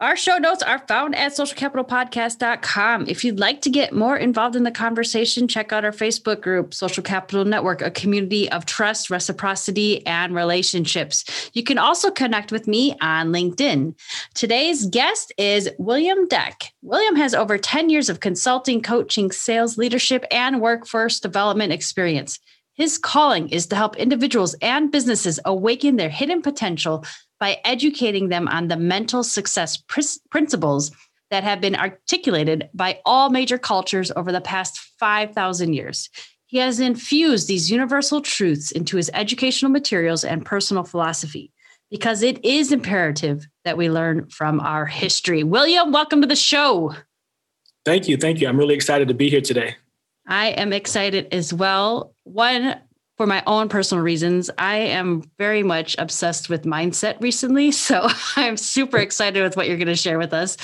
Our show notes are found at socialcapitalpodcast.com. If you'd like to get more involved in the conversation, check out our Facebook group, Social Capital Network, a community of trust, reciprocity, and relationships. You can also connect with me on LinkedIn. Today's guest is William Deck. William has over 10 years of consulting, coaching, sales, leadership, and workforce development experience. His calling is to help individuals and businesses awaken their hidden potential by educating them on the mental success pr- principles that have been articulated by all major cultures over the past 5,000 years. He has infused these universal truths into his educational materials and personal philosophy because it is imperative that we learn from our history. William, welcome to the show. Thank you. Thank you. I'm really excited to be here today. I am excited as well. One, for my own personal reasons, I am very much obsessed with mindset recently. So I'm super excited with what you're going to share with us.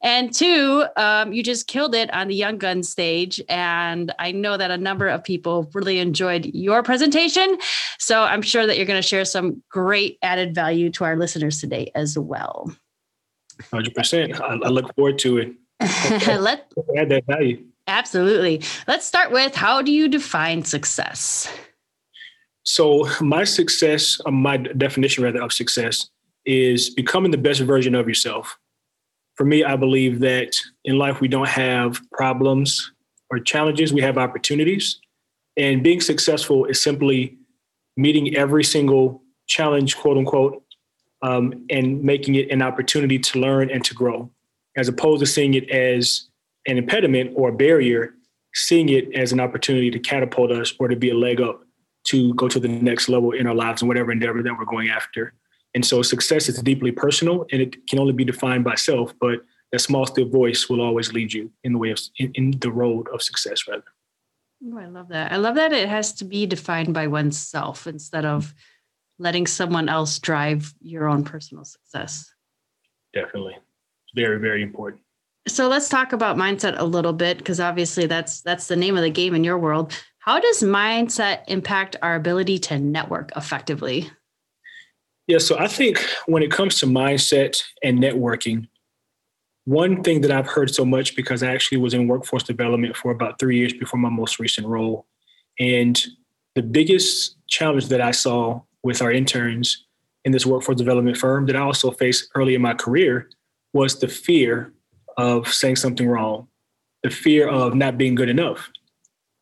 And two, um, you just killed it on the Young Gun stage. And I know that a number of people really enjoyed your presentation. So I'm sure that you're going to share some great added value to our listeners today as well. 100%. I, look forward to it. Let add that value. Absolutely. Let's start with how do you define success? So, my success, uh, my definition rather of success, is becoming the best version of yourself. For me, I believe that in life we don't have problems or challenges, we have opportunities. And being successful is simply meeting every single challenge, quote unquote, um, and making it an opportunity to learn and to grow, as opposed to seeing it as an impediment or a barrier, seeing it as an opportunity to catapult us or to be a leg up to go to the next level in our lives and whatever endeavor that we're going after. And so success is deeply personal and it can only be defined by self, but that small still voice will always lead you in the way of in, in the road of success rather. Oh, I love that. I love that it has to be defined by oneself instead of letting someone else drive your own personal success. Definitely. Very, very important. So let's talk about mindset a little bit because obviously that's that's the name of the game in your world. How does mindset impact our ability to network effectively? Yeah, so I think when it comes to mindset and networking, one thing that I've heard so much because I actually was in workforce development for about three years before my most recent role. And the biggest challenge that I saw with our interns in this workforce development firm that I also faced early in my career was the fear of saying something wrong, the fear of not being good enough.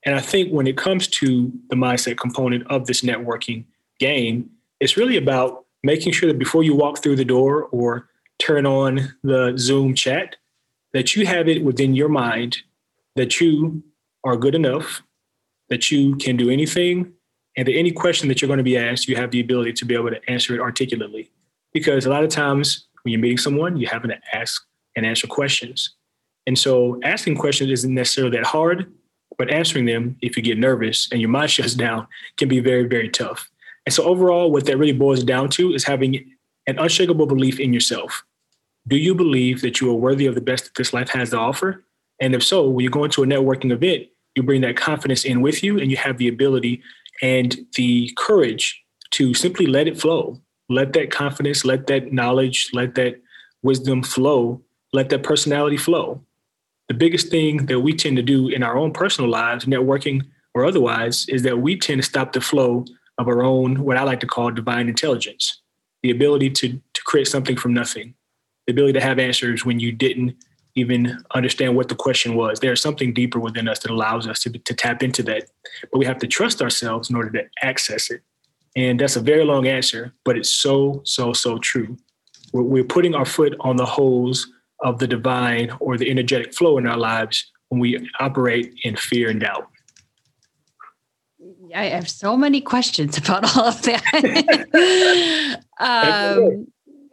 And I think when it comes to the mindset component of this networking game, it's really about making sure that before you walk through the door or turn on the Zoom chat, that you have it within your mind that you are good enough, that you can do anything, and that any question that you're going to be asked, you have the ability to be able to answer it articulately. Because a lot of times when you're meeting someone, you're having to ask and answer questions. And so asking questions isn't necessarily that hard, but answering them, if you get nervous and your mind shuts down, can be very, very tough. And so, overall, what that really boils down to is having an unshakable belief in yourself. Do you believe that you are worthy of the best that this life has to offer? And if so, when you go into a networking event, you bring that confidence in with you and you have the ability and the courage to simply let it flow. Let that confidence, let that knowledge, let that wisdom flow, let that personality flow the biggest thing that we tend to do in our own personal lives, networking or otherwise, is that we tend to stop the flow of our own, what I like to call divine intelligence, the ability to, to create something from nothing, the ability to have answers when you didn't even understand what the question was. There's something deeper within us that allows us to, to tap into that. But we have to trust ourselves in order to access it. And that's a very long answer, but it's so, so, so true. We're, we're putting our foot on the hose of the divine or the energetic flow in our lives when we operate in fear and doubt. I have so many questions about all of that. um,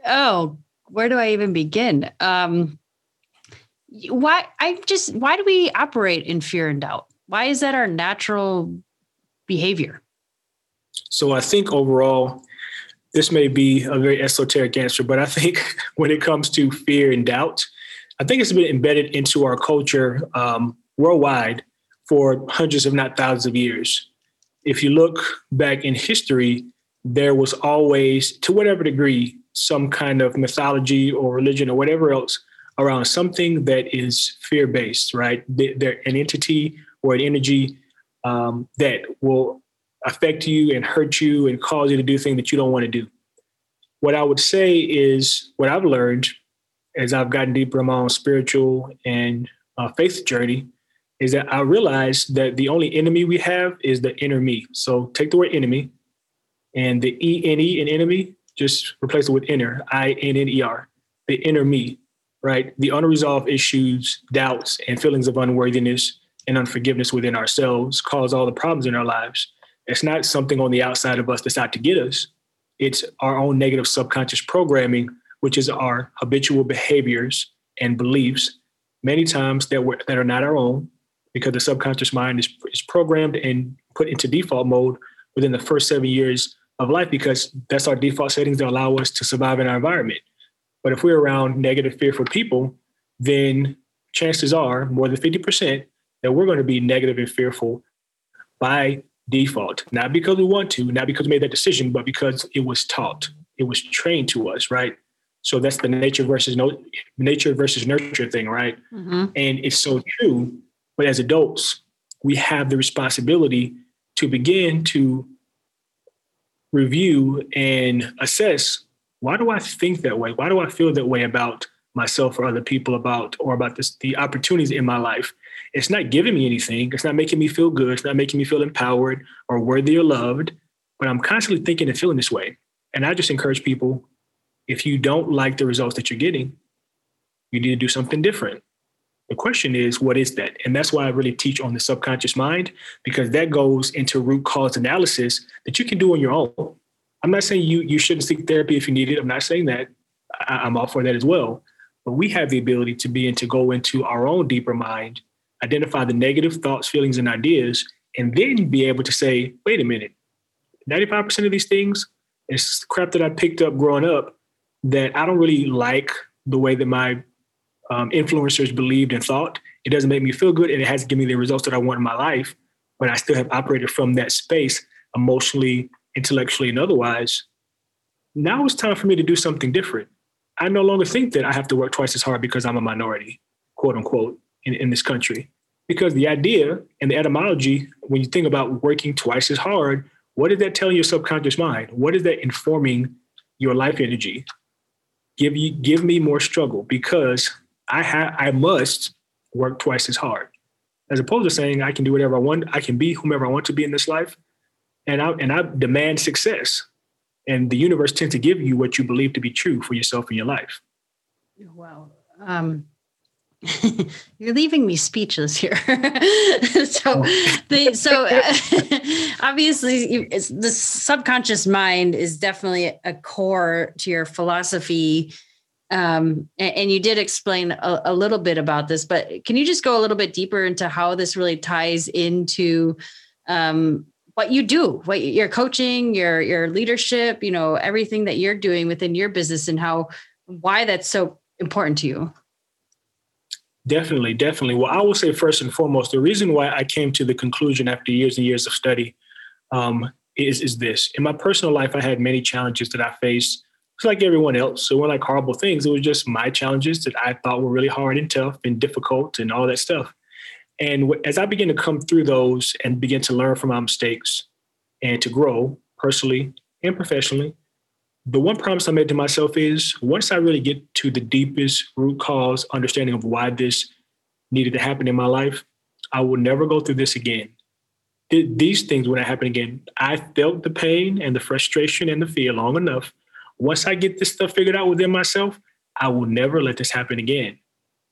oh, where do I even begin? Um, why I just why do we operate in fear and doubt? Why is that our natural behavior? So I think overall, this may be a very esoteric answer, but I think when it comes to fear and doubt, I think it's been embedded into our culture um, worldwide for hundreds, if not thousands of years. If you look back in history, there was always, to whatever degree, some kind of mythology or religion or whatever else around something that is fear based, right? They're an entity or an energy um, that will affect you and hurt you and cause you to do things that you don't want to do. What I would say is what I've learned as I've gotten deeper in my own spiritual and uh, faith journey is that I realized that the only enemy we have is the inner me. So take the word enemy and the E N E in enemy, just replace it with inner, I N N E R, the inner me, right? The unresolved issues, doubts, and feelings of unworthiness and unforgiveness within ourselves cause all the problems in our lives. It's not something on the outside of us that's out to get us. It's our own negative subconscious programming, which is our habitual behaviors and beliefs, many times that, we that are not our own, because the subconscious mind is, is programmed and put into default mode within the first seven years of life because that's our default settings that allow us to survive in our environment. But if we're around negative, fearful people, then chances are more than 50% that we're going to be negative and fearful by default, not because we want to, not because we made that decision, but because it was taught, it was trained to us, right? So that's the nature versus no nature versus nurture thing, right? Mm-hmm. And it's so true but as adults, we have the responsibility to begin to review and assess why do I think that way? Why do I feel that way about myself or other people about or about this, the opportunities in my life? It's not giving me anything. It's not making me feel good. It's not making me feel empowered or worthy or loved. But I'm constantly thinking and feeling this way. And I just encourage people if you don't like the results that you're getting, you need to do something different. The question is, what is that? And that's why I really teach on the subconscious mind, because that goes into root cause analysis that you can do on your own. I'm not saying you you shouldn't seek therapy if you need it. I'm not saying that. I, am all for that as well. But we have the ability to be and to go into our own deeper mind, identify the negative thoughts, feelings, and ideas, and then be able to say, wait a minute, 95% of these things is crap that I picked up growing up that I don't really like the way that my um, influencers believed and thought. It doesn't make me feel good, and it hasn't given me the results that I want in my life. But I still have operated from that space, emotionally, intellectually, and otherwise. Now it's time for me to do something different. I no longer think that I have to work twice as hard because I'm a minority, quote unquote, in, in this country. Because the idea and the etymology, when you think about working twice as hard, what is that telling your subconscious mind? What is that informing your life energy? Give you give me more struggle because I have I must work twice as hard, as opposed to saying I can do whatever I want. I can be whomever I want to be in this life, and I and I demand success. And the universe tends to give you what you believe to be true for yourself in your life. Wow. Um, you're leaving me speechless here. so, oh. the, so obviously, the subconscious mind is definitely a core to your philosophy um, and, and, you did explain a, a, little bit about this, but can you just go a little bit deeper into how this really ties into um, what you do, what your coaching, your your leadership, you know, everything that you're doing within your business, and how why that's so important to you? Definitely, definitely. Well, I will say first and foremost, the reason why I came to the conclusion after years and years of study um, is is this: in my personal life, I had many challenges that I faced it's like everyone else. So it weren't like horrible things. It was just my challenges that I thought were really hard and tough and difficult and all that stuff. And as I began to come through those and begin to learn from my mistakes and to grow personally and professionally, the one promise I made to myself is once I really get to the deepest root cause understanding of why this needed to happen in my life, I will never go through this again. These things would not happen again. I felt the pain and the frustration and the fear long enough once I get this stuff figured out within myself, I will never let this happen again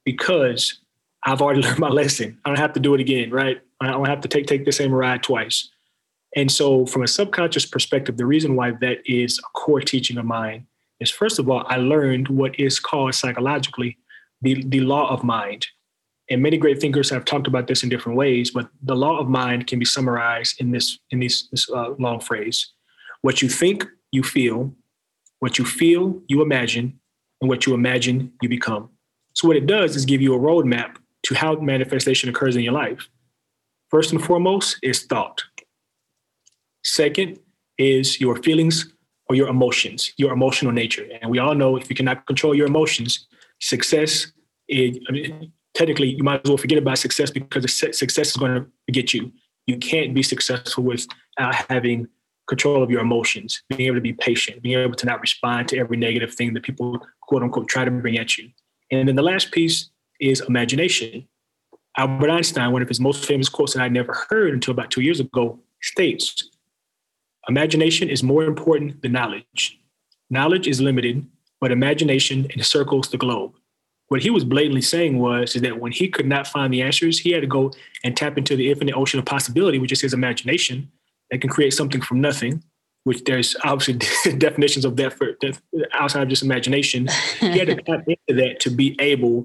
because I've already learned my lesson. I don't have to do it again, right? I don't have to take take the same ride twice. And so, from a subconscious perspective, the reason why that is a core teaching of mine is first of all, I learned what is called psychologically the, the law of mind. And many great thinkers have talked about this in different ways, but the law of mind can be summarized in this in this, uh, long phrase: what you think, you feel; what you feel, you imagine; and what you imagine, you become. So what it does is give you a roadmap to how manifestation occurs in your life. First and foremost is thought. Second is your feelings or your emotions, your emotional nature. And we all know if you cannot control your emotions, success, is, I mean, technically, you might as well forget about success because success is going to get you. You can't be successful without having control of your emotions, being able to be patient, being able to not respond to every negative thing that people quote unquote try to bring at you. And then the last piece is imagination. Albert Einstein, one of his most famous quotes that I never heard until about two years ago, states Imagination is more important than knowledge. Knowledge is limited, but imagination encircles the globe. What he was blatantly saying was is that when he could not find the answers, he had to go and tap into the infinite ocean of possibility, which is his imagination, that can create something from nothing. Which there's obviously definitions of that for outside of just imagination. He had to tap into that to be able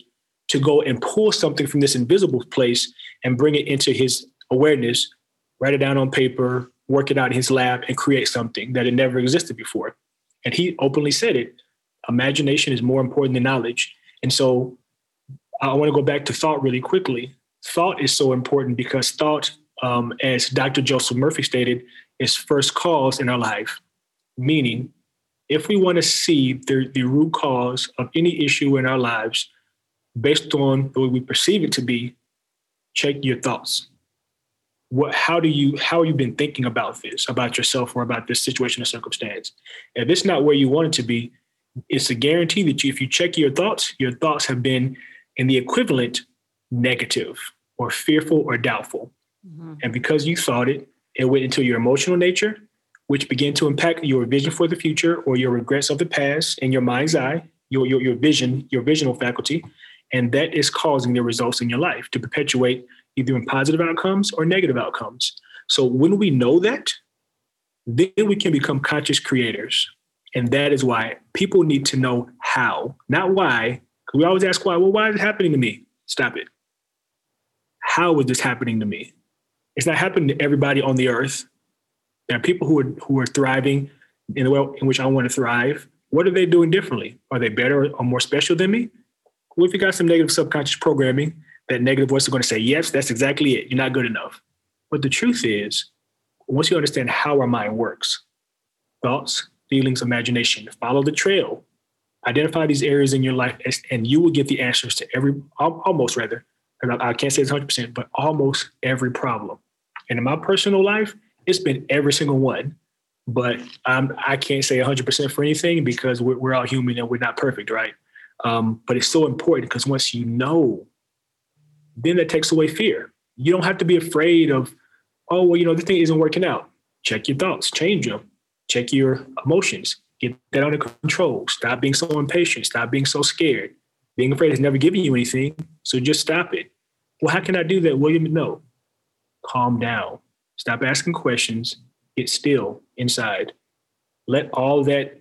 to go and pull something from this invisible place and bring it into his awareness, write it down on paper, work it out in his lab, and create something that had never existed before. And he openly said it imagination is more important than knowledge. And so I want to go back to thought really quickly. Thought is so important because thought, um, as Dr. Joseph Murphy stated, is first cause in our life. Meaning, if we want to see the, the root cause of any issue in our lives, based on the way we perceive it to be, check your thoughts. What, how do you, how have you been thinking about this, about yourself or about this situation or circumstance? If it's not where you want it to be, it's a guarantee that you, if you check your thoughts, your thoughts have been in the equivalent negative or fearful or doubtful. Mm-hmm. And because you thought it, it went into your emotional nature, which began to impact your vision for the future or your regrets of the past in your mind's eye, your, your, your vision, your visional faculty, and that is causing the results in your life to perpetuate either in positive outcomes or negative outcomes. So when we know that, then we can become conscious creators. And that is why people need to know how, not why. We always ask why. Well, why is it happening to me? Stop it. How is this happening to me? It's not happening to everybody on the earth. There are people who are who are thriving in the way in which I want to thrive. What are they doing differently? Are they better or more special than me? Well, if you got some negative subconscious programming, that negative voice is going to say, yes, that's exactly it. You're not good enough. But the truth is, once you understand how our mind works, thoughts, feelings, imagination, follow the trail, identify these areas in your life, and you will get the answers to every, almost rather, I can't say it's 100%, but almost every problem. And in my personal life, it's been every single one. But I'm, I can't say 100% for anything because we're, we're all human and we're not perfect, right? Um, but it's so important because once you know, then that takes away fear. You don't have to be afraid of, oh, well, you know, this thing isn't working out. Check your thoughts, change them, check your emotions, get that under control. Stop being so impatient, stop being so scared. Being afraid has never given you anything, so just stop it. Well, how can I do that, William? No. Calm down. Stop asking questions. Get still inside. Let all that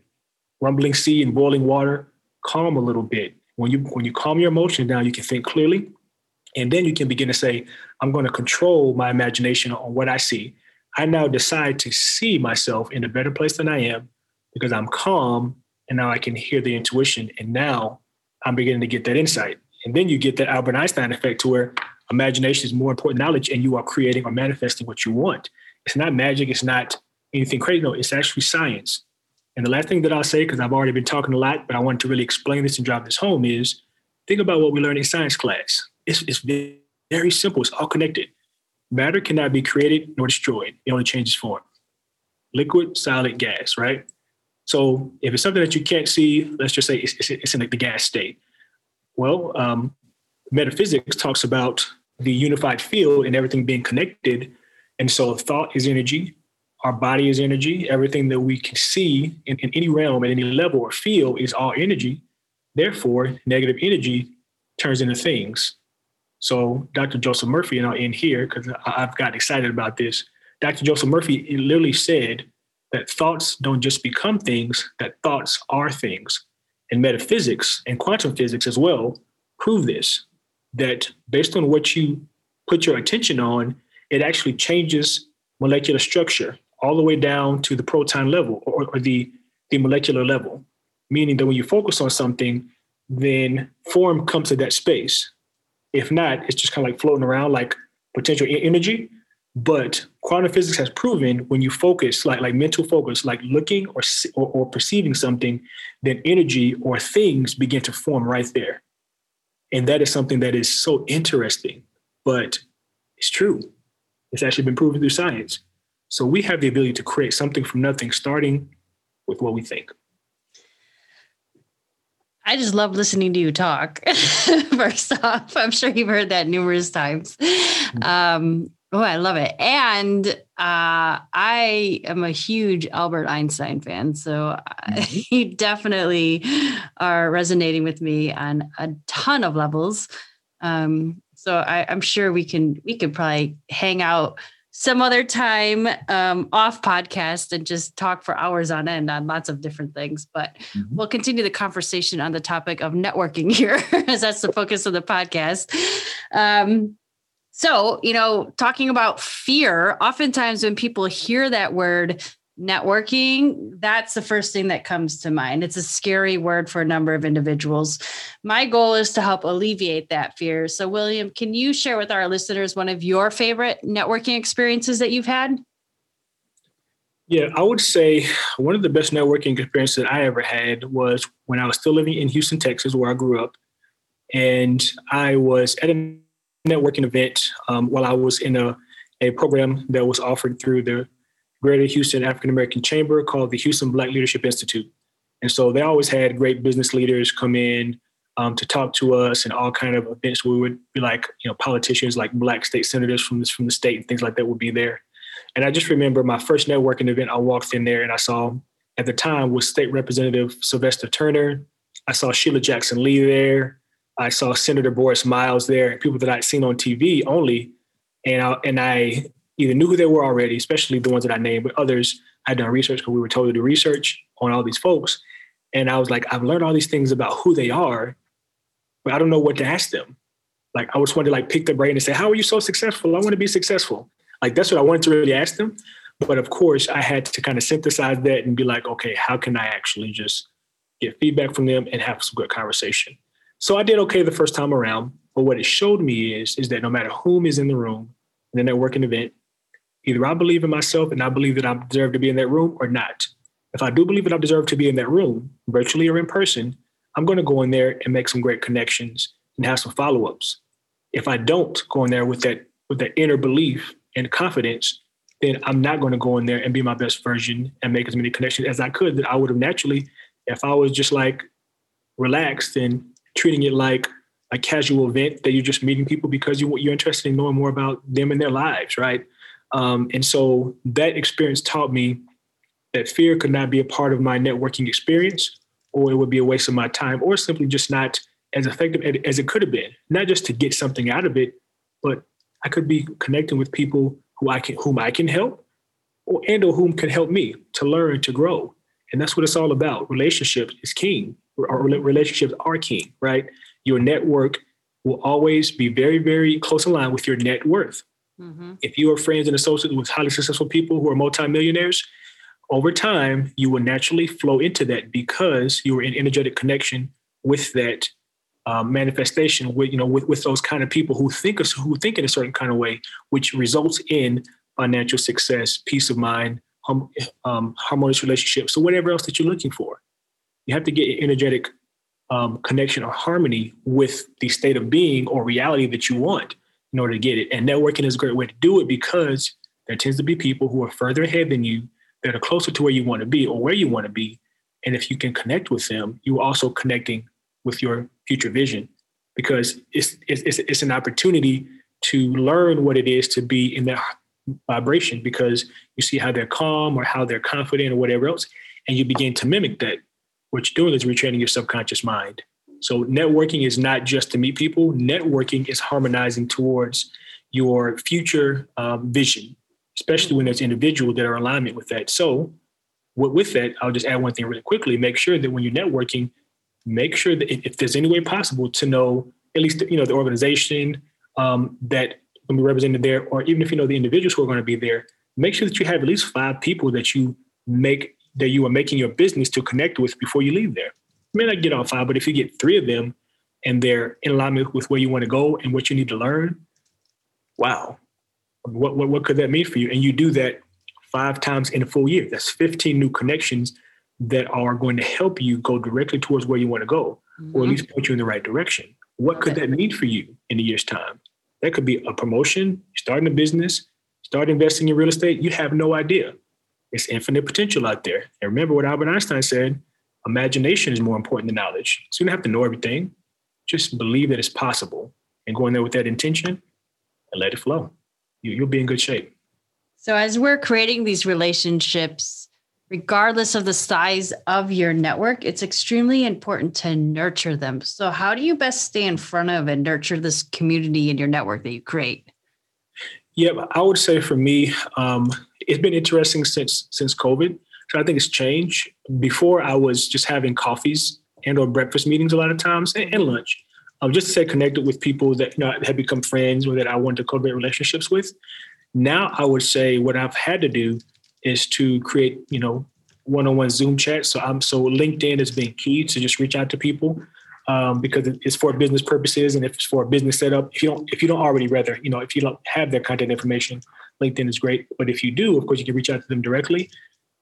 rumbling sea and boiling water calm a little bit. When you when you calm your emotions down, you can think clearly, and then you can begin to say, "I'm going to control my imagination on what I see." I now decide to see myself in a better place than I am because I'm calm, and now I can hear the intuition, and now I'm beginning to get that insight. And then you get that Albert Einstein effect to where imagination is more important knowledge, and you are creating or manifesting what you want. It's not magic. It's not anything crazy. No, it's actually science. And the last thing that I'll say, because I've already been talking a lot, but I want to really explain this and drive this home, is think about what we learned in science class. It's, it's very simple. It's all connected. Matter cannot be created nor destroyed. It only changes form. Liquid, solid, gas, right? So if it's something that you can't see, let's just say it's, it's, it's in the gas state. Well, um, metaphysics talks about the unified field and everything being connected. And so thought is energy, our body is energy. Everything that we can see in, in any realm, at any level or feel is all energy. Therefore, negative energy turns into things. So Dr. Joseph Murphy, and I'll end here because I've got excited about this. Dr. Joseph Murphy literally said that thoughts don't just become things, that thoughts are things. And metaphysics and quantum physics as well, prove this that based on what you put your attention on, it actually changes molecular structure all the way down to the proton level or, or the, the molecular level. Meaning that when you focus on something, then form comes to that space. If not, it's just kind of like floating around like potential energy. But quantum physics has proven when you focus, like like mental focus, like looking or, or, or perceiving something, then energy or things begin to form right there. And that is something that is so interesting, but it's true. It's actually been proven through science. So we have the ability to create something from nothing, starting with what we think. I just love listening to you talk. First off, I'm sure you've heard that numerous times. Um, oh, I love it. And uh, I am a huge Albert Einstein fan. So mm-hmm. you definitely are resonating with me on a ton of levels. Um, so I, I'm sure we can we could probably hang out some other time um, off podcast and just talk for hours on end on lots of different things. But mm-hmm. we'll continue the conversation on the topic of networking here, as that's the focus of the podcast. Um, so, you know, talking about fear, oftentimes when people hear that word, networking, that's the first thing that comes to mind. It's a scary word for a number of individuals. My goal is to help alleviate that fear. So, William, can you share with our listeners one of your favorite networking experiences that you've had? Yeah, I would say one of the best networking experiences that I ever had was when I was still living in Houston, Texas, where I grew up. And I was at a networking event um, while I was in a, a program that was offered through the Greater Houston African American Chamber called the Houston Black Leadership Institute. And so they always had great business leaders come in um, to talk to us and all kind of events where we would be like, you know, politicians like black state senators from this from the state and things like that would be there. And I just remember my first networking event, I walked in there and I saw at the time was State Representative Sylvester Turner. I saw Sheila Jackson Lee there. I saw Senator Borris Miles there, people that I'd seen on TV only. And I, and I either knew who they were already, especially the ones that I named, but others I had done research because we were told to do research on all these folks. And I was like, I've learned all these things about who they are, but I don't know what to ask them. Like I was wanted to like pick their brain and say, How are you so successful? I want to be successful. Like that's what I wanted to really ask them. But of course, I had to kind of synthesize that and be like, okay, how can I actually just get feedback from them and have some good conversation? So I did okay the first time around. But what it showed me is, is that no matter whom is in the room in the networking event, Either I believe in myself and I believe that I deserve to be in that room or not. If I do believe that I deserve to be in that room, virtually or in person, I'm going to go in there and make some great connections and have some follow-ups. If I don't go in there with that with that inner belief and confidence, then I'm not going to go in there and be my best version and make as many connections as I could that I would have naturally if I was just like relaxed and treating it like a casual event that you're just meeting people because you, you're interested in knowing more about them and their lives, right? Um, and so that experience taught me that fear could not be a part of my networking experience, or it would be a waste of my time, or simply just not as effective as it could have been. Not just to get something out of it, but I could be connecting with people who I can, whom I can help, or and or whom can help me to learn to grow. And that's what it's all about. Relationships is king. Or relationships are king, right? Your network will always be very, very close aligned with your net worth. Mm-hmm. If you are friends and associates with highly successful people who are multimillionaires, over time you will naturally flow into that because you are in energetic connection with that um, manifestation with you know with, with those kind of people who think who think in a certain kind of way, which results in financial success, peace of mind, hum, um, harmonious relationships, so whatever else that you're looking for. You have to get energetic um, connection or harmony with the state of being or reality that you want in order to get it. And networking is a great way to do it because there tends to be people who are further ahead than you that are closer to where you want to be or where you want to be. And if you can connect with them, you're also connecting with your future vision because it's, it's, it's an opportunity to learn what it is to be in that vibration because you see how they're calm or how they're confident or whatever else. And you begin to mimic that. What you're doing is retraining your subconscious mind. So networking is not just to meet people. Networking is harmonizing towards your future um, vision, especially when there's individuals that are in alignment with that. So with, that, I'll just add one thing really quickly. Make sure that when you're networking, make sure that if there's any way possible to know at least you know the organization um, that will be represented there, or even if you know the individuals who are going to be there, make sure that you have at least five people that you make that you are making your business to connect with before you leave there. May not get all five, but if you get three of them and they're in alignment with where you want to go and what you need to learn, wow, what, what, what could that mean for you? And you do that five times in a full year. That's 15 new connections that are going to help you go directly towards where you want to go, mm-hmm. or at mm-hmm. least point you in the right direction. What could that mean for you in a year's time? That could be a promotion, starting a business, start investing in real estate. You have no idea. It's infinite potential out there. And remember what Albert Einstein said imagination is more important than knowledge. So you don't have to know everything. Just believe that it's possible and go in there with that intention and let it flow. You, you'll be in good shape. So, as we're creating these relationships, regardless of the size of your network, it's extremely important to nurture them. So, how do you best stay in front of and nurture this community in your network that you create? Yeah, I would say for me, um, it's been interesting since since COVID. So I think it's changed. Before I was just having coffees and or breakfast meetings a lot of times and, and lunch, um, just to stay connected with people that you know have become friends or that I want to cultivate relationships with. Now I would say what I've had to do is to create you know one-on-one Zoom chats. So I'm so LinkedIn has been key to just reach out to people um, because it's for business purposes and if it's for a business setup. If you don't if you don't already rather you know if you don't have their contact information, LinkedIn is great. But if you do, of course, you can reach out to them directly.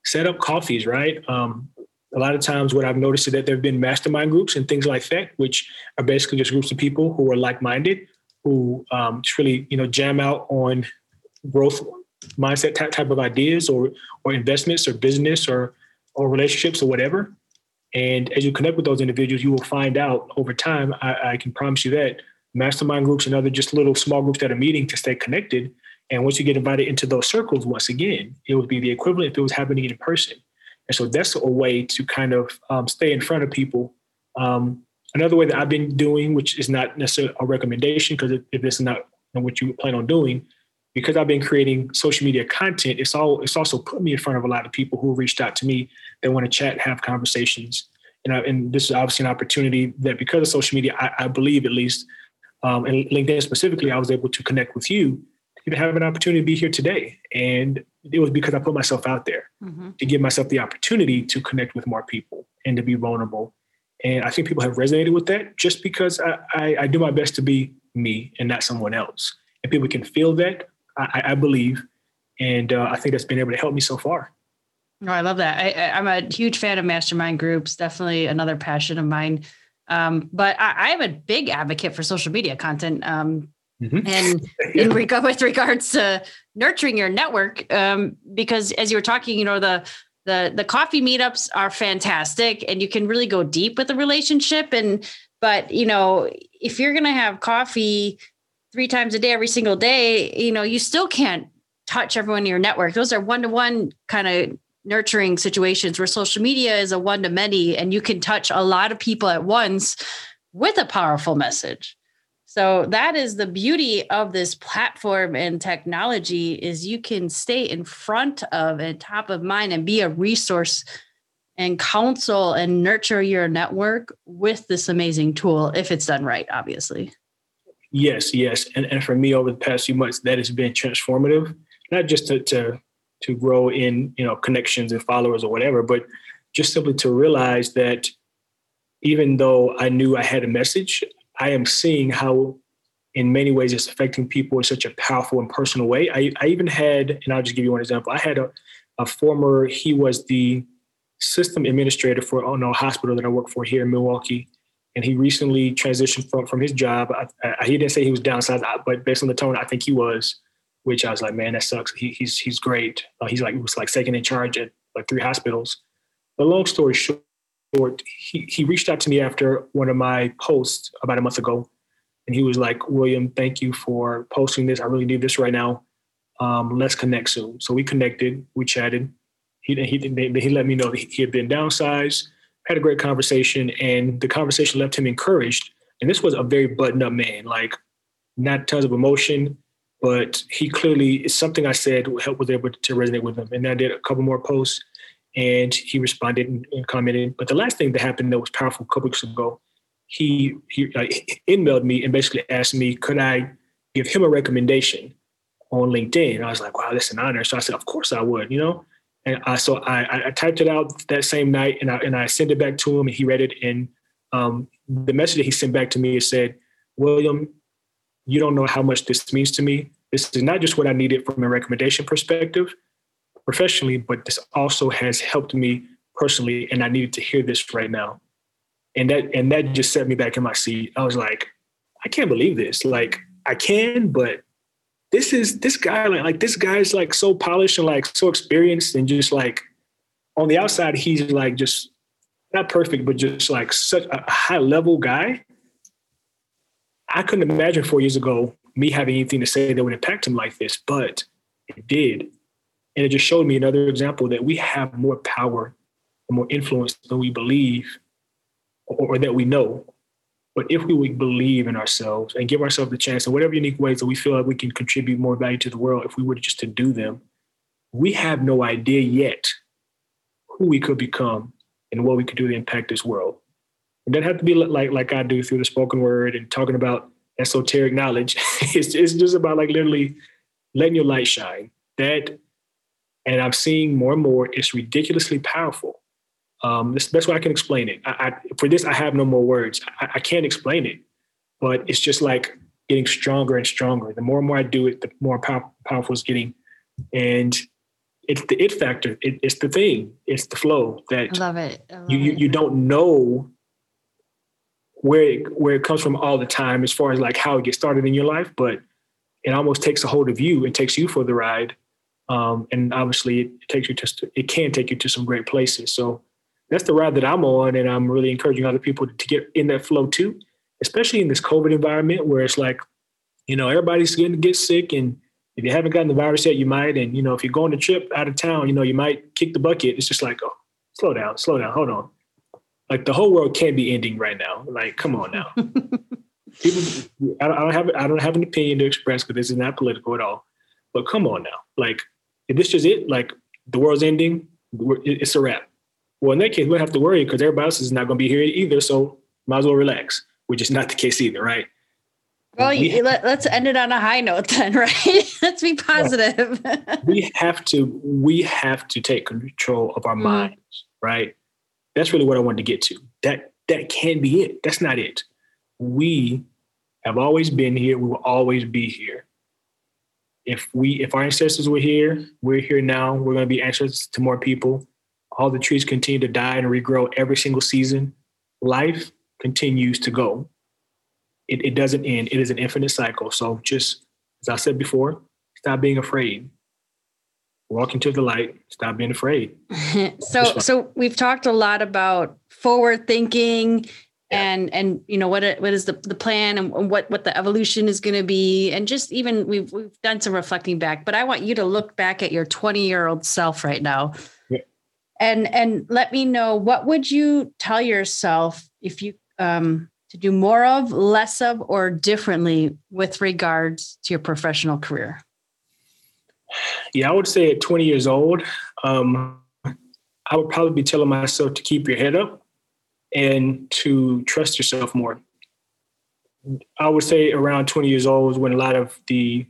Set up coffees, right? Um, a lot of times, what I've noticed is that there have been mastermind groups and things like that, which are basically just groups of people who are like-minded, who um, just really, you know, jam out on growth mindset type, type of ideas or or investments or business or or relationships or whatever. And as you connect with those individuals, you will find out over time. I, I can promise you that mastermind groups and other just little small groups that are meeting to stay connected and once you get invited into those circles, once again, it would be the equivalent if it was happening in person. And so that's a way to kind of um, stay in front of people. Um, another way that I've been doing, which is not necessarily a recommendation, because if this is not what you plan on doing, because I've been creating social media content, it's all it's also put me in front of a lot of people who reached out to me that want to chat, have conversations. And, I, and this is obviously an opportunity that because of social media, I, I believe at least, um, and LinkedIn specifically, I was able to connect with you even have an opportunity to be here today. And it was because I put myself out there mm-hmm. to give myself the opportunity to connect with more people and to be vulnerable. And I think people have resonated with that just because I, I, I do my best to be me and not someone else. And people can feel that, I, I believe. And uh, I think that's been able to help me so far. Oh, I love that. I, am a huge fan of mastermind groups. Definitely another passion of mine. Um, but I, am a big advocate for social media content. Um, Mm-hmm. And yeah. in with regards to nurturing your network, um, because as you were talking, you know, the the the coffee meetups are fantastic and you can really go deep with the relationship. And but you know, if you're gonna have coffee three times a day every single day, you know, you still can't touch everyone in your network. Those are one-to-one kind of nurturing situations where social media is a one to many and you can touch a lot of people at once with a powerful message. So that is the beauty of this platform and technology is you can stay in front of and top of mind and be a resource and counsel and nurture your network with this amazing tool if it's done right, obviously. Yes, yes. And, and for me over the past few months, that has been transformative, not just to, to to grow in, you know, connections and followers or whatever, but just simply to realize that even though I knew I had a message, I am seeing how, in many ways, it's affecting people in such a powerful and personal way. I, I even had, and I'll just give you one example. I had a, a former, he was the system administrator for a hospital that I work for here in Milwaukee. And he recently transitioned from, from his job. I, I, he didn't say he was downsized, but based on the tone, I think he was, which I was like, man, that sucks. He, he's, he's great. Uh, he's like, he was like second in charge at like three hospitals. But long story short, he, he reached out to me after one of my posts about a month ago. And he was like, William, thank you for posting this. I really need this right now. Um, let's connect soon. So we connected, we chatted. He, he, he let me know that he had been downsized, had a great conversation, and the conversation left him encouraged. And this was a very buttoned up man, like not tons of emotion, but he clearly, it's something I said help was able to resonate with him. And I did a couple more posts and he responded and, and, commented. But the last thing that happened that was powerful a couple weeks ago he he uh, emailed me and basically asked me, could I give him a recommendation on LinkedIn? I was like, wow, that's an honor. So I said, of course I would, you know. And I, so I, I typed it out that same night and I, and I sent it back to him and he read it. And um, the message that he sent back to me said, William, you don't know how much this means to me. This is not just what I needed from a recommendation perspective professionally, but this also has helped me personally. And I needed to hear this right now. And that, and that just set me back in my seat. I was like, I can't believe this. Like I can, but this is this guy like, like this guy's like so polished and like so experienced and just like on the outside he's like just not perfect but just like such a high level guy i couldn't imagine four years ago me having anything to say that would impact him like this but it did and it just showed me another example that we have more power and more influence than we believe or, or that we know but if we would believe in ourselves and give ourselves the chance in whatever unique ways that we feel like we can contribute more value to the world, if we were just to do them, we have no idea yet who we could become and what we could do to impact this world. And that have to be like like I do through the spoken word and talking about esoteric knowledge. it's, it's just about like literally letting your light shine. That, and I'm seeing more and more, it's ridiculously powerful. Um, this, best way I can explain it. I, I, for this, I have no more words. I, I, can't explain it, but it's just like getting stronger and stronger. The more and more I do it, the more pow- powerful it's getting. And it's the it factor. It, it's the thing. It's the flow that I love it. I love you, you, you don't know where it, where it comes from all the time as far as like how it gets started in your life, but it almost takes a hold of you and takes you for the ride. Um, and obviously it takes you to, it can take you to some great places. So that's the ride that I'm on, and I'm really encouraging other people to get in that flow too, especially in this COVID environment where it's like, you know, everybody's going to get sick, and if you haven't gotten the virus yet, you might. And you know, if you're going to trip out of town, you know, you might kick the bucket. It's just like, oh, slow down, slow down, hold on. Like the whole world can't be ending right now. Like, come on now. People, I don't have I don't have an opinion to express because this is not political at all. But come on now, like if this is it, like the world's ending, it's a wrap well, in that case, we don't have to worry because everybody else is not going to be here either. So might as well relax, which is not the case either, right? Well, we, let, us end it on a high note then, right? let's be positive. we have to we have to take control of our mm. minds, right? That's really what I wanted to get to. That that can't be it. That's not it. We have always been here. We will always be here. If we if our ancestors were here, we're here now. We're going to be ancestors to more people all the trees continue to die and regrow every single season, life continues to go. It, it doesn't end. It is an infinite cycle. So just as I said before, stop being afraid. Walk into the light. Stop being afraid. so so we've talked a lot about forward thinking and and you know what what is the, the plan and what what the evolution is going to be? And just even we've we've done some reflecting back but i want you to look back at your 20 year old self right now. And and let me know what would you tell yourself if you um, to do more of, less of, or differently with regards to your professional career? Yeah, I would say at 20 years old, um, I would probably be telling myself to keep your head up and to trust yourself more. I would say around 20 years old was when a lot of the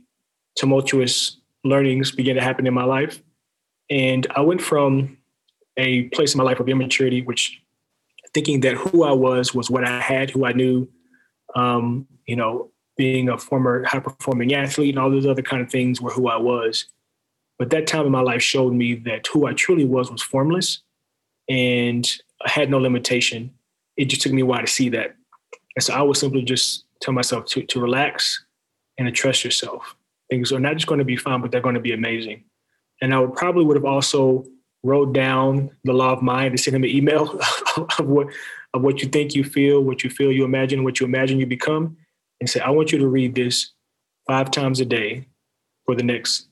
tumultuous learnings began to happen in my life. And I went from a place in my life of immaturity, which thinking that who I was was what I had, who I knew, um, you know, being a former high performing athlete and all those other kind of things were who I was. But that time in my life showed me that who I truly was was formless and had no limitation. It just took me a while to see that. And so I would simply just tell myself to, to relax and to trust yourself. Things are not just going to be fine, but they're going to be amazing. And I would probably would have also wrote down the law of mind and sent him an email of what of what you think you feel, what you feel you imagine, what you imagine you become, and say, I want you to read this five times a day for the next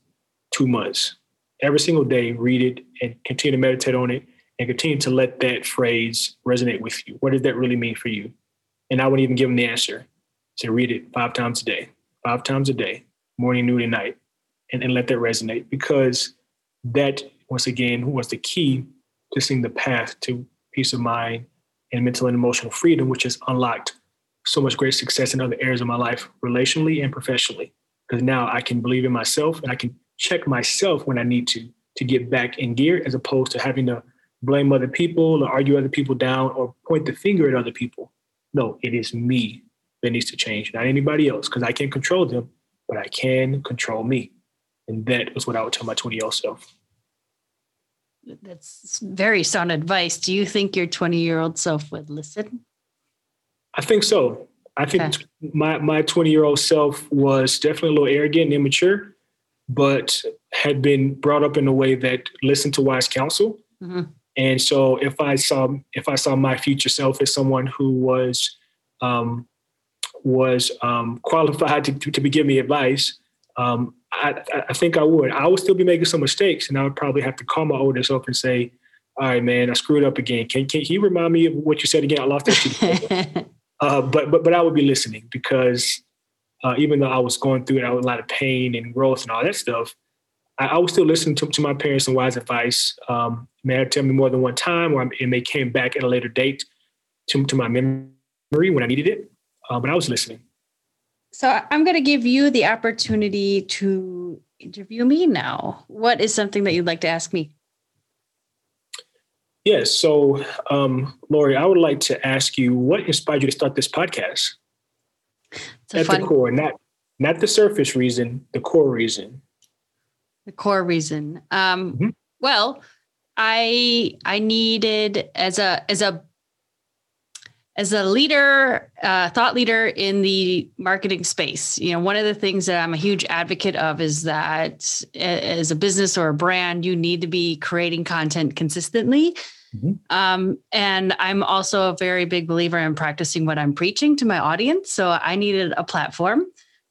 two months. Every single day, read it and continue to meditate on it and continue to let that phrase resonate with you. What does that really mean for you? And I wouldn't even give them the answer. Say, read it five times a day, five times a day, morning, noon, and night, and, and let that resonate because that once again, was the key to seeing the path to peace of mind and mental and emotional freedom, which has unlocked so much great success in other areas of my life, relationally and professionally. Because now I can believe in myself and I can check myself when I need to to get back in gear, as opposed to having to blame other people or argue other people down or point the finger at other people. No, it is me that needs to change, not anybody else, because I can't control them, but I can control me. And that was what I would tell my 20 year old self. That's very sound advice. Do you think your 20 year old self would listen? I think so. I think okay. my my 20 year old self was definitely a little arrogant and immature, but had been brought up in a way that listened to wise counsel. Mm-hmm. And so if I saw if I saw my future self as someone who was um, was um, qualified to, to, to, give me advice, um, I, I, think I would. I would still be making some mistakes, and I would probably have to call my older self and say, "All right, man, I screwed up again. Can can you remind me of what you said again? I lost that." uh, but but but I would be listening because uh, even though I was going through it, I was a lot of pain and growth and all that stuff. I, I was still listening to, to my parents and wise advice. Um, may have tell me more than one time, or it may came back at a later date to, to my memory when I needed it. Uh, but I was listening. So I'm going to give you the opportunity to interview me now. What is something that you'd like to ask me? Yes. So, um, Lori, I would like to ask you what inspired you to start this podcast? At fun- the core, not not the surface reason, the core reason. The core reason. Um, mm-hmm. Well, I I needed as a as a as a leader, uh, thought leader in the marketing space, you know, one of the things that I'm a huge advocate of is that as a business or a brand, you need to be creating content consistently. Mm-hmm. Um, and I'm also a very big believer in practicing what I'm preaching to my audience. So I needed a platform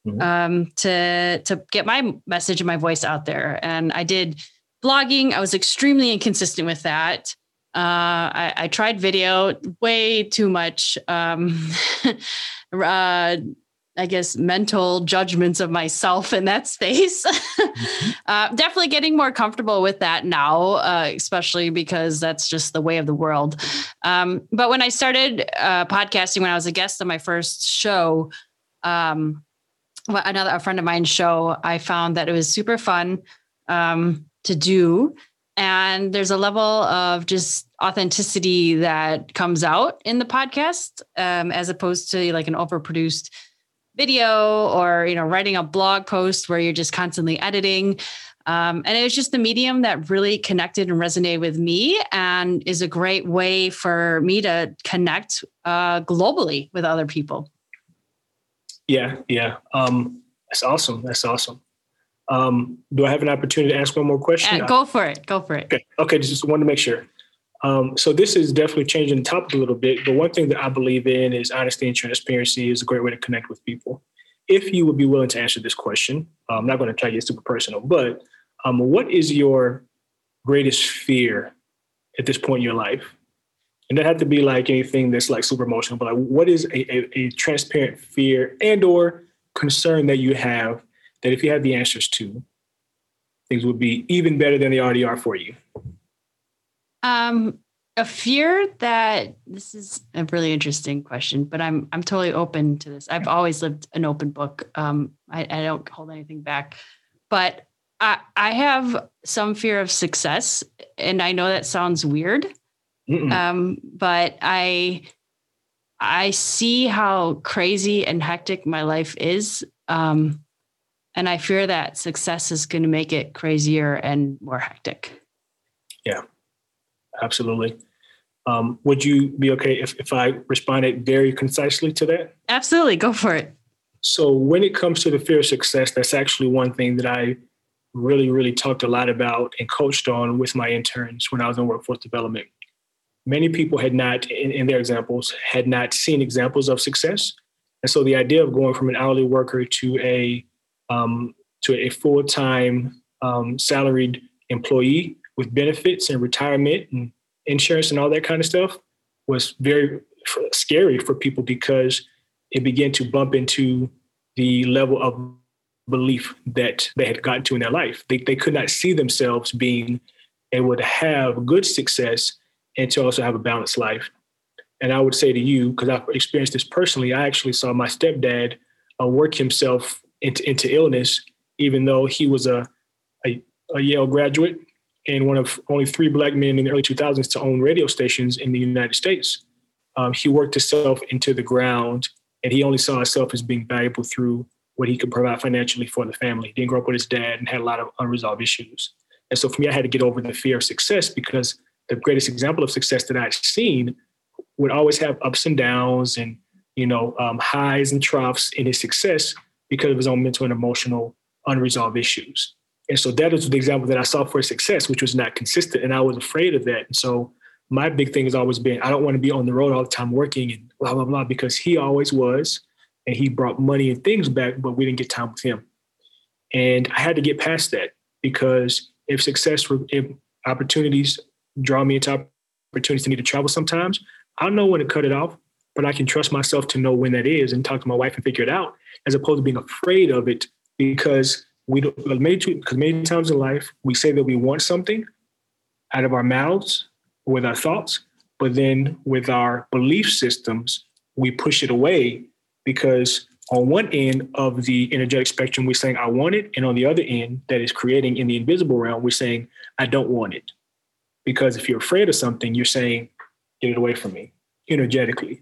mm-hmm. um, to to get my message and my voice out there. And I did blogging. I was extremely inconsistent with that. Uh, I, I, tried video way too much. Um, uh, I guess mental judgments of myself in that space. mm-hmm. uh, definitely getting more comfortable with that now, uh, especially because that's just the way of the world. Um, but when I started uh, podcasting, when I was a guest on my first show, um, another a friend of mine show, I found that it was super fun um, to do. And there's a level of just authenticity that comes out in the podcast um, as opposed to like an overproduced video or you know writing a blog post where you're just constantly editing. Um, and it was just the medium that really connected and resonated with me and is a great way for me to connect uh, globally with other people yeah yeah um, that's awesome that's awesome um, do I have an opportunity to ask one more question? Uh, go for it. Go for it. Okay. Okay. Just wanted to make sure. Um, so this is definitely changing the topic a little bit. But one thing that I believe in is honesty and transparency is a great way to connect with people. If you would be willing to answer this question, I'm not going to try to get super personal, but um, what is your greatest fear at this point in your life? And that had to be like anything that's like super emotional, but like what is a, a, a transparent fear and or concern that you have that if you had the answers to, things would be even better than they already are for you? Um, a fear that this is a really interesting question, but I'm I'm totally open to this. I've always lived an open book. Um, I, I don't hold anything back, but I I have some fear of success, and I know that sounds weird. Um, but I I see how crazy and hectic my life is. Um, and I fear that success is going to make it crazier and more hectic. Yeah, absolutely. Um, would you be okay if, if I responded very concisely to that? Absolutely. Go for it. So, when it comes to the fear of success, that's actually one thing that I really, really talked a lot about and coached on with my interns when I was in workforce development. Many people had not, in, in their examples, had not seen examples of success. And so the idea of going from an hourly worker to a um, to a full time um, salaried employee with benefits and retirement and insurance and all that kind of stuff was very scary for people because it began to bump into the level of belief that they had gotten to in their life. They, they could not see themselves being able to have good success and to also have a balanced life. And I would say to you, because I've experienced this personally, I actually saw my stepdad uh, work himself into, into illness, even though he was a, a, a Yale graduate and one of only three black men in the early 2000s to own radio stations in the United States. Um, he worked himself into the ground and he only saw himself as being valuable through what he could provide financially for the family. He didn't grow up with his dad and had a lot of unresolved issues. And so for me, I had to get over the fear of success because the greatest example of success that I've seen would always have ups and downs and you know um, highs and troughs in his success because of his own mental and emotional unresolved issues. And so that is the example that I saw for success, which was not consistent, and I was afraid of that. And so my big thing has always been I don't want to be on the road all the time working and blah blah blah because he always was, and he brought money and things back, but we didn't get time with him. And I had to get past that because if success, if opportunities draw me into opportunities to need to travel sometimes, I don't know when to cut it off, but I can trust myself to know when that is and talk to my wife and figure it out, as opposed to being afraid of it because we don't many because many times in life we say that we want something out of our mouths with our thoughts, but then with our belief systems, we push it away because on one end of the energetic spectrum, we're saying, I want it. And on the other end, that is creating in the invisible realm, we're saying, I don't want it. Because if you're afraid of something, you're saying, get it away from me energetically.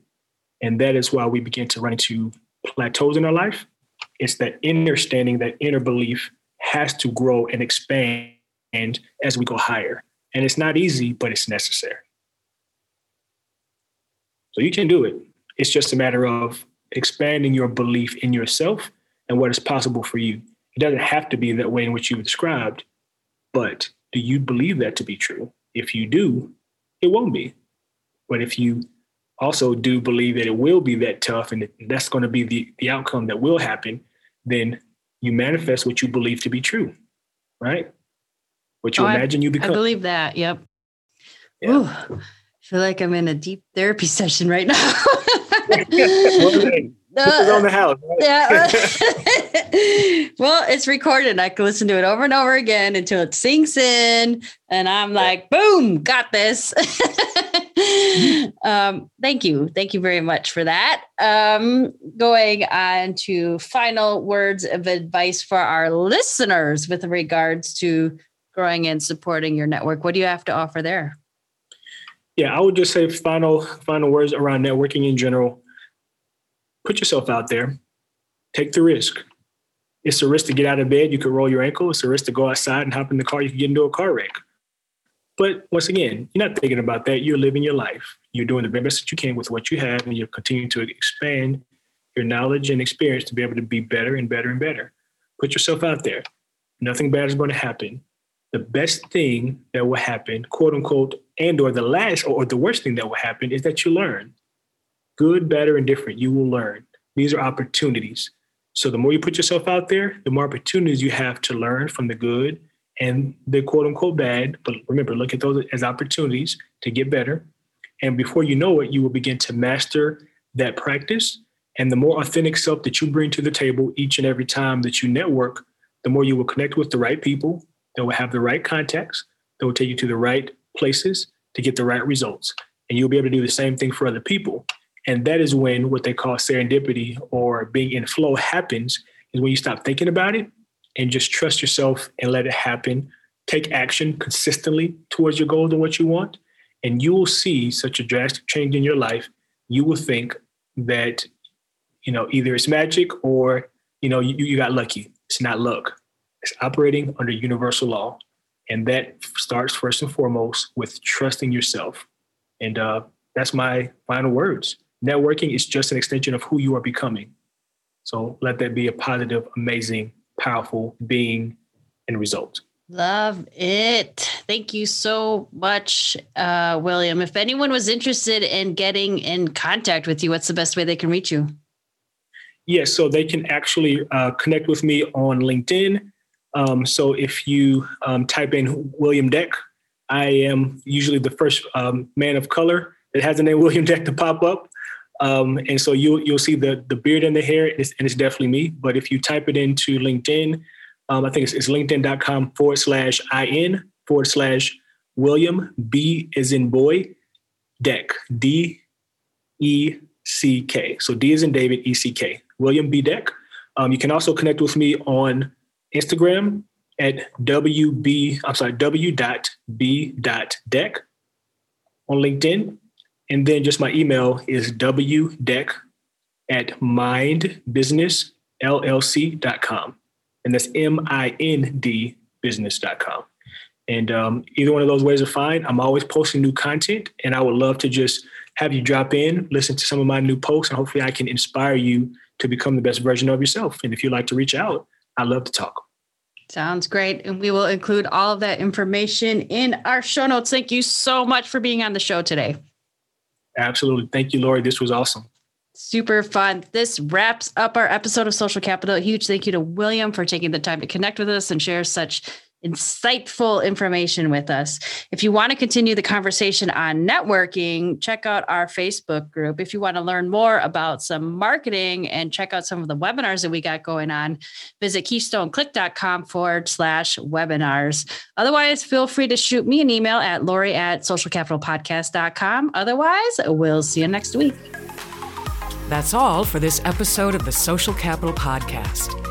And that is why we begin to run into plateaus in our life. It's that inner standing, that inner belief has to grow and expand as we go higher. And it's not easy, but it's necessary. So you can do it. It's just a matter of expanding your belief in yourself and what is possible for you. It doesn't have to be that way in which you described, but do you believe that to be true? If you do, it won't be. But if you also do believe that it will be that tough and that's going to be the, the outcome that will happen, then you manifest what you believe to be true, right? What you oh, imagine I, you become. I believe that. Yep. Yeah. Ooh, I feel like I'm in a deep therapy session right now. this is on the house. Right? Yeah. well, it's recorded. I can listen to it over and over again until it sinks in, and I'm like, boom, got this. um, thank you, thank you very much for that. Um, going on to final words of advice for our listeners with regards to growing and supporting your network. What do you have to offer there? Yeah, I would just say final final words around networking in general put yourself out there, take the risk. It's a risk to get out of bed. You could roll your ankle. It's a risk to go outside and hop in the car. You could get into a car wreck. But once again, you're not thinking about that. You're living your life. You're doing the very best that you can with what you have, and you're continuing to expand your knowledge and experience to be able to be better and better and better. Put yourself out there. Nothing bad is going to happen. The best thing that will happen, quote unquote, and or the last or the worst thing that will happen is that you learn good, better, and different, you will learn. These are opportunities. So the more you put yourself out there, the more opportunities you have to learn from the good and the quote unquote bad. But remember, look at those as opportunities to get better. And before you know it, you will begin to master that practice. And the more authentic self that you bring to the table each and every time that you network, the more you will connect with the right people that will have the right contacts, that will take you to the right places to get the right results. And you'll be able to do the same thing for other people. And that is when what they call serendipity or being in flow happens, is when you stop thinking about it and just trust yourself and let it happen. Take action consistently towards your goals and what you want. And you will see such a drastic change in your life. You will think that, you know, either it's magic or, you know, you, you got lucky. It's not luck. It's operating under universal law. And that starts first and foremost with trusting yourself. And uh, that's my final words networking is just an extension of who you are becoming. So let that be a positive, amazing, powerful being and result. Love it. Thank you so much, uh, William. If anyone was interested in getting in contact with you, what's the best way they can reach you? Yes, yeah, so they can actually uh, connect with me on LinkedIn. Um, so if you um, type in William Deck, I am usually the first um, man of color that has the name William Deck to pop up. Um, and so you'll you'll see the the beard and the hair, and it's, and it's definitely me. But if you type it into LinkedIn, um, I think it's, it's linkedin.com forward slash in forward slash William B is in boy deck D E C K. So D is in David, E C K. William B. Deck. Um, you can also connect with me on Instagram at WB, I'm sorry, W dot B dot Deck on LinkedIn. And then just my email is wdeck at mindbusinessllc.com. And that's M I N D business.com. And um, either one of those ways are fine. I'm always posting new content, and I would love to just have you drop in, listen to some of my new posts, and hopefully I can inspire you to become the best version of yourself. And if you'd like to reach out, I'd love to talk. Sounds great. And we will include all of that information in our show notes. Thank you so much for being on the show today. Absolutely. Thank you, Lori. This was awesome. Super fun. This wraps up our episode of Social Capital. A huge thank you to William for taking the time to connect with us and share such insightful information with us. If you want to continue the conversation on networking, check out our Facebook group. If you want to learn more about some marketing and check out some of the webinars that we got going on, visit keystoneclick.com forward slash webinars. Otherwise, feel free to shoot me an email at lori at socialcapitalpodcast.com. Otherwise, we'll see you next week. That's all for this episode of the Social Capital Podcast.